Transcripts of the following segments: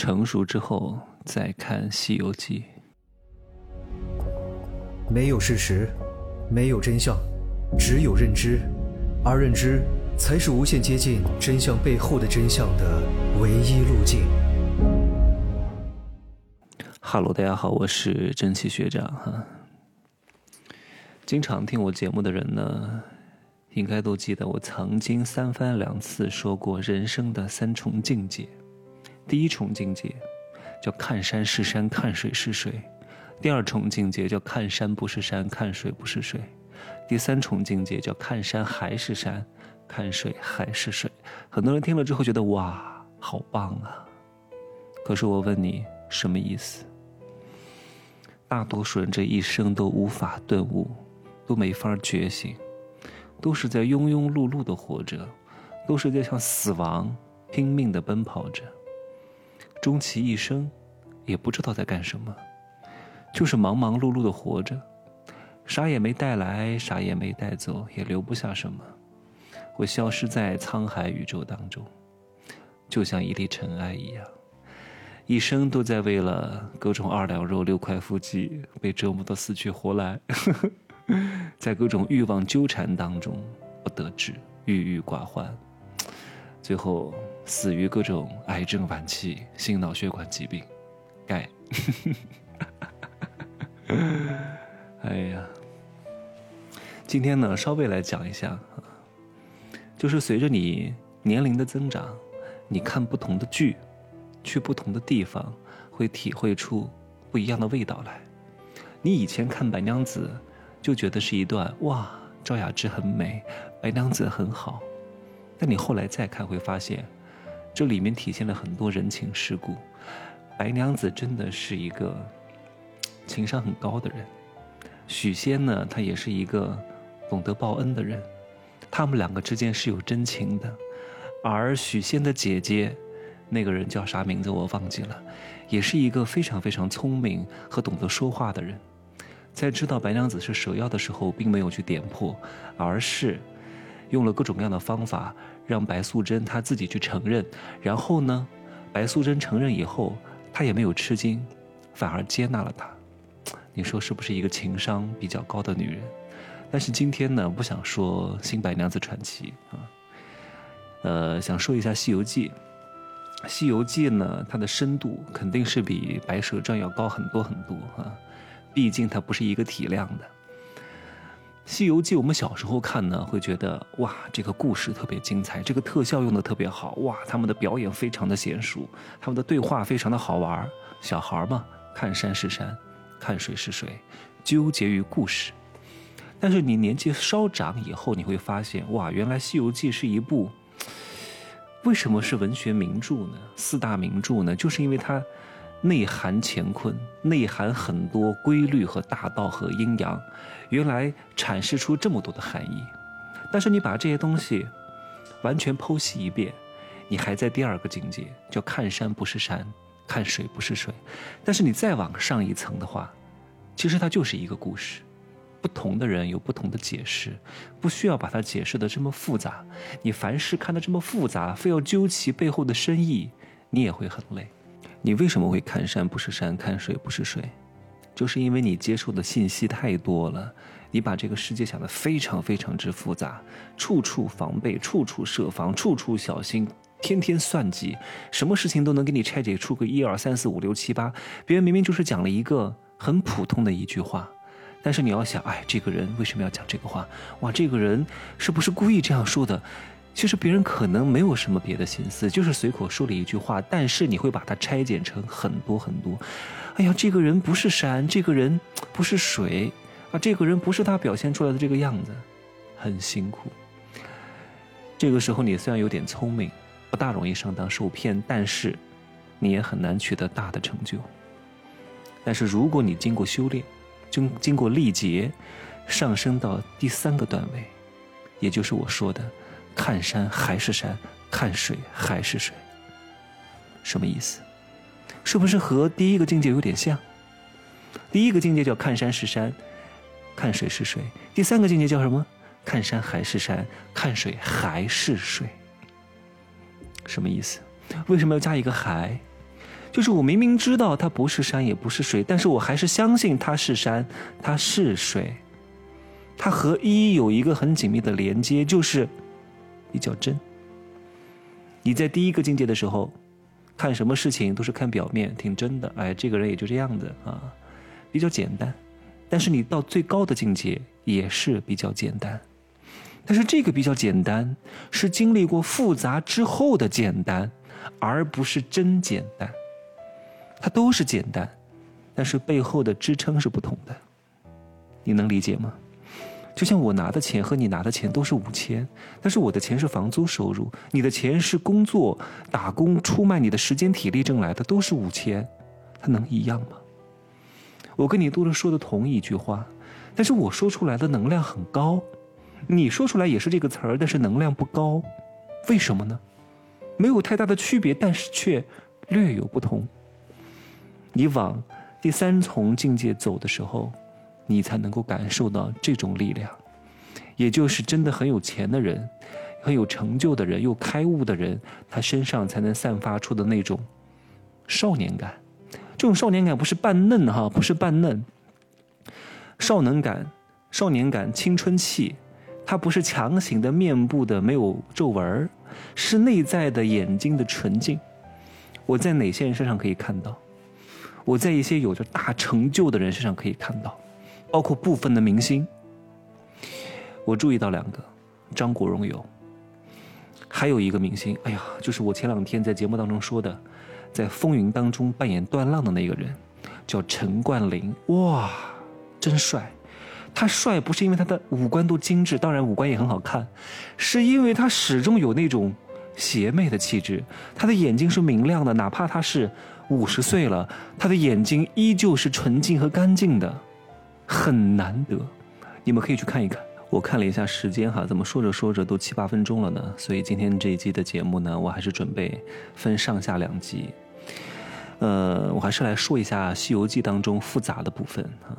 成熟之后再看《西游记》。没有事实，没有真相，只有认知，而认知才是无限接近真相背后的真相的唯一路径。哈喽，大家好，我是蒸汽学长哈。经常听我节目的人呢，应该都记得我曾经三番两次说过人生的三重境界。第一重境界叫看山是山，看水是水；第二重境界叫看山不是山，看水不是水；第三重境界叫看山还是山，看水还是水。很多人听了之后觉得哇，好棒啊！可是我问你，什么意思？大多数人这一生都无法顿悟，都没法觉醒，都是在庸庸碌碌的活着，都是在向死亡拼命的奔跑着。终其一生，也不知道在干什么，就是忙忙碌碌的活着，啥也没带来，啥也没带走，也留不下什么，会消失在沧海宇宙当中，就像一粒尘埃一样。一生都在为了各种二两肉、六块腹肌被折磨得死去活来，在各种欲望纠缠当中不得志、郁郁寡欢，最后死于各种癌症晚期、心脑血管疾病。盖，哎呀，今天呢，稍微来讲一下，就是随着你年龄的增长，你看不同的剧。去不同的地方，会体会出不一样的味道来。你以前看《白娘子》，就觉得是一段哇，赵雅芝很美，白娘子很好。但你后来再看，会发现，这里面体现了很多人情世故。白娘子真的是一个情商很高的人，许仙呢，他也是一个懂得报恩的人。他们两个之间是有真情的，而许仙的姐姐。那个人叫啥名字我忘记了，也是一个非常非常聪明和懂得说话的人，在知道白娘子是蛇妖的时候，并没有去点破，而是用了各种各样的方法，让白素贞她自己去承认。然后呢，白素贞承认以后，她也没有吃惊，反而接纳了他。你说是不是一个情商比较高的女人？但是今天呢，不想说新白娘子传奇啊，呃，想说一下《西游记》。《西游记》呢，它的深度肯定是比《白蛇传》要高很多很多啊，毕竟它不是一个体量的。《西游记》我们小时候看呢，会觉得哇，这个故事特别精彩，这个特效用的特别好，哇，他们的表演非常的娴熟，他们的对话非常的好玩。小孩嘛，看山是山，看水是水，纠结于故事。但是你年纪稍长以后，你会发现哇，原来《西游记》是一部。为什么是文学名著呢？四大名著呢？就是因为它内涵乾坤，内涵很多规律和大道和阴阳，原来阐释出这么多的含义。但是你把这些东西完全剖析一遍，你还在第二个境界，叫看山不是山，看水不是水。但是你再往上一层的话，其实它就是一个故事。不同的人有不同的解释，不需要把它解释的这么复杂。你凡事看得这么复杂，非要究其背后的深意，你也会很累。你为什么会看山不是山，看水不是水？就是因为你接受的信息太多了，你把这个世界想得非常非常之复杂，处处防备，处处设防，处处小心，天天算计，什么事情都能给你拆解出个一二三四五六七八。别人明明就是讲了一个很普通的一句话。但是你要想，哎，这个人为什么要讲这个话？哇，这个人是不是故意这样说的？其实别人可能没有什么别的心思，就是随口说了一句话。但是你会把它拆解成很多很多。哎呀，这个人不是山，这个人不是水，啊，这个人不是他表现出来的这个样子，很辛苦。这个时候你虽然有点聪明，不大容易上当受骗，但是你也很难取得大的成就。但是如果你经过修炼，经经过历劫，上升到第三个段位，也就是我说的，看山还是山，看水还是水。什么意思？是不是和第一个境界有点像？第一个境界叫看山是山，看水是水。第三个境界叫什么？看山还是山，看水还是水。什么意思？为什么要加一个还？就是我明明知道它不是山也不是水，但是我还是相信它是山，它是水，它和一有一个很紧密的连接，就是比较真。你在第一个境界的时候，看什么事情都是看表面，挺真的，哎，这个人也就这样子啊，比较简单。但是你到最高的境界也是比较简单，但是这个比较简单是经历过复杂之后的简单，而不是真简单。它都是简单，但是背后的支撑是不同的，你能理解吗？就像我拿的钱和你拿的钱都是五千，但是我的钱是房租收入，你的钱是工作打工出卖你的时间体力挣来的，都是五千，它能一样吗？我跟你都是说的同一句话，但是我说出来的能量很高，你说出来也是这个词儿，但是能量不高，为什么呢？没有太大的区别，但是却略有不同。你往第三重境界走的时候，你才能够感受到这种力量，也就是真的很有钱的人、很有成就的人、又开悟的人，他身上才能散发出的那种少年感。这种少年感不是扮嫩哈，不是扮嫩，少能感、少年感、青春气，它不是强行的面部的没有皱纹是内在的眼睛的纯净。我在哪些人身上可以看到？我在一些有着大成就的人身上可以看到，包括部分的明星。我注意到两个，张国荣有，还有一个明星，哎呀，就是我前两天在节目当中说的，在《风云》当中扮演段浪的那个人，叫陈冠霖。哇，真帅！他帅不是因为他的五官都精致，当然五官也很好看，是因为他始终有那种邪魅的气质。他的眼睛是明亮的，哪怕他是。五十岁了，他的眼睛依旧是纯净和干净的，很难得。你们可以去看一看。我看了一下时间哈，怎么说着说着都七八分钟了呢？所以今天这一集的节目呢，我还是准备分上下两集。呃，我还是来说一下《西游记》当中复杂的部分啊。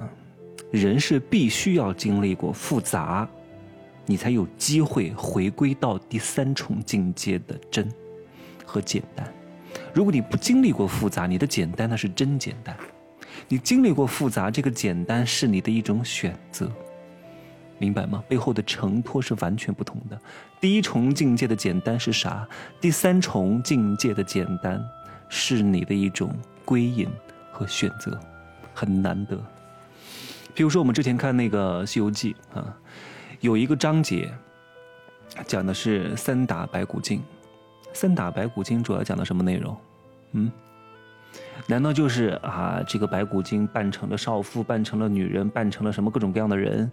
人是必须要经历过复杂，你才有机会回归到第三重境界的真和简单。如果你不经历过复杂，你的简单那是真简单；你经历过复杂，这个简单是你的一种选择，明白吗？背后的承托是完全不同的。第一重境界的简单是啥？第三重境界的简单是你的一种归隐和选择，很难得。比如说，我们之前看那个《西游记》啊，有一个章节讲的是三打白骨精。三打白骨精主要讲的什么内容？嗯，难道就是啊，这个白骨精扮成了少妇，扮成了女人，扮成了什么各种各样的人，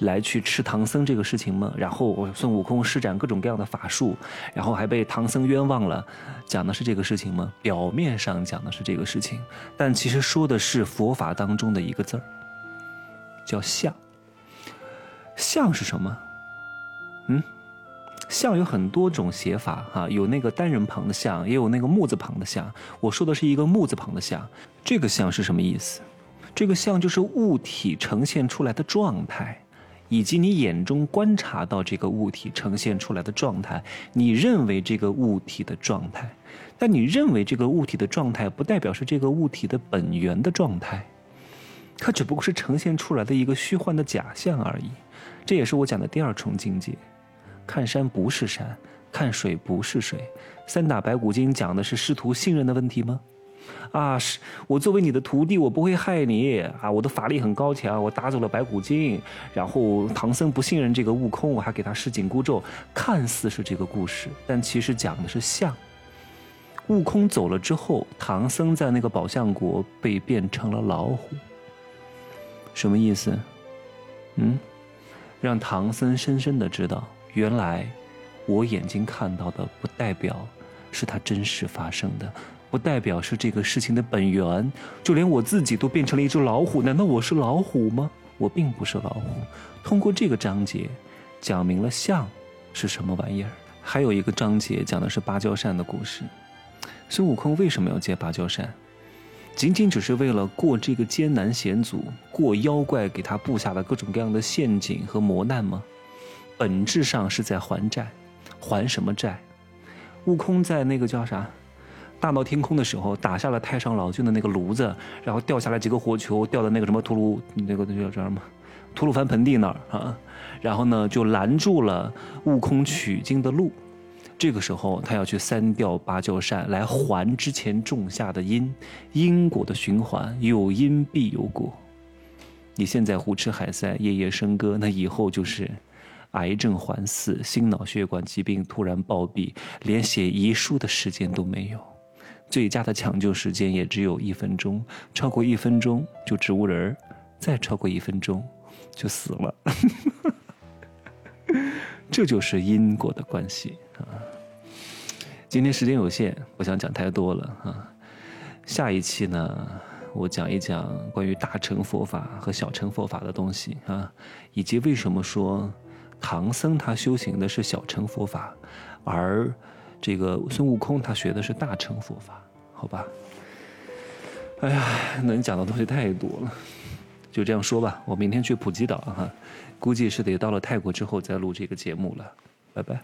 来去吃唐僧这个事情吗？然后孙悟空施展各种各样的法术，然后还被唐僧冤枉了，讲的是这个事情吗？表面上讲的是这个事情，但其实说的是佛法当中的一个字儿，叫相。相是什么？嗯？相有很多种写法哈，有那个单人旁的相，也有那个木字旁的相。我说的是一个木字旁的相。这个相是什么意思？这个相就是物体呈现出来的状态，以及你眼中观察到这个物体呈现出来的状态。你认为这个物体的状态，但你认为这个物体的状态，不代表是这个物体的本源的状态，它只不过是呈现出来的一个虚幻的假象而已。这也是我讲的第二重境界。看山不是山，看水不是水。三打白骨精讲的是师徒信任的问题吗？啊，是我作为你的徒弟，我不会害你啊！我的法力很高强，我打走了白骨精，然后唐僧不信任这个悟空，我还给他施紧箍咒。看似是这个故事，但其实讲的是象。悟空走了之后，唐僧在那个宝象国被变成了老虎。什么意思？嗯，让唐僧深深的知道。原来，我眼睛看到的不代表是它真实发生的，不代表是这个事情的本源。就连我自己都变成了一只老虎，难道我是老虎吗？我并不是老虎。通过这个章节，讲明了象是什么玩意儿。还有一个章节讲的是芭蕉扇的故事。孙悟空为什么要借芭蕉扇？仅仅只是为了过这个艰难险阻，过妖怪给他布下的各种各样的陷阱和磨难吗？本质上是在还债，还什么债？悟空在那个叫啥，大闹天宫的时候打下了太上老君的那个炉子，然后掉下来几个火球，掉到那个什么吐鲁那个那叫叫什么吐鲁番盆地那儿啊，然后呢就拦住了悟空取经的路。这个时候他要去三吊芭蕉扇来还之前种下的因，因果的循环，有因必有果。你现在胡吃海塞、夜夜笙歌，那以后就是癌症环伺、心脑血管疾病突然暴毙，连写遗书的时间都没有。最佳的抢救时间也只有一分钟，超过一分钟就植物人儿，再超过一分钟就死了。这就是因果的关系啊！今天时间有限，不想讲太多了啊。下一期呢？我讲一讲关于大乘佛法和小乘佛法的东西啊，以及为什么说唐僧他修行的是小乘佛法，而这个孙悟空他学的是大乘佛法，好吧？哎呀，能讲的东西太多了，就这样说吧。我明天去普吉岛哈，估计是得到了泰国之后再录这个节目了，拜拜。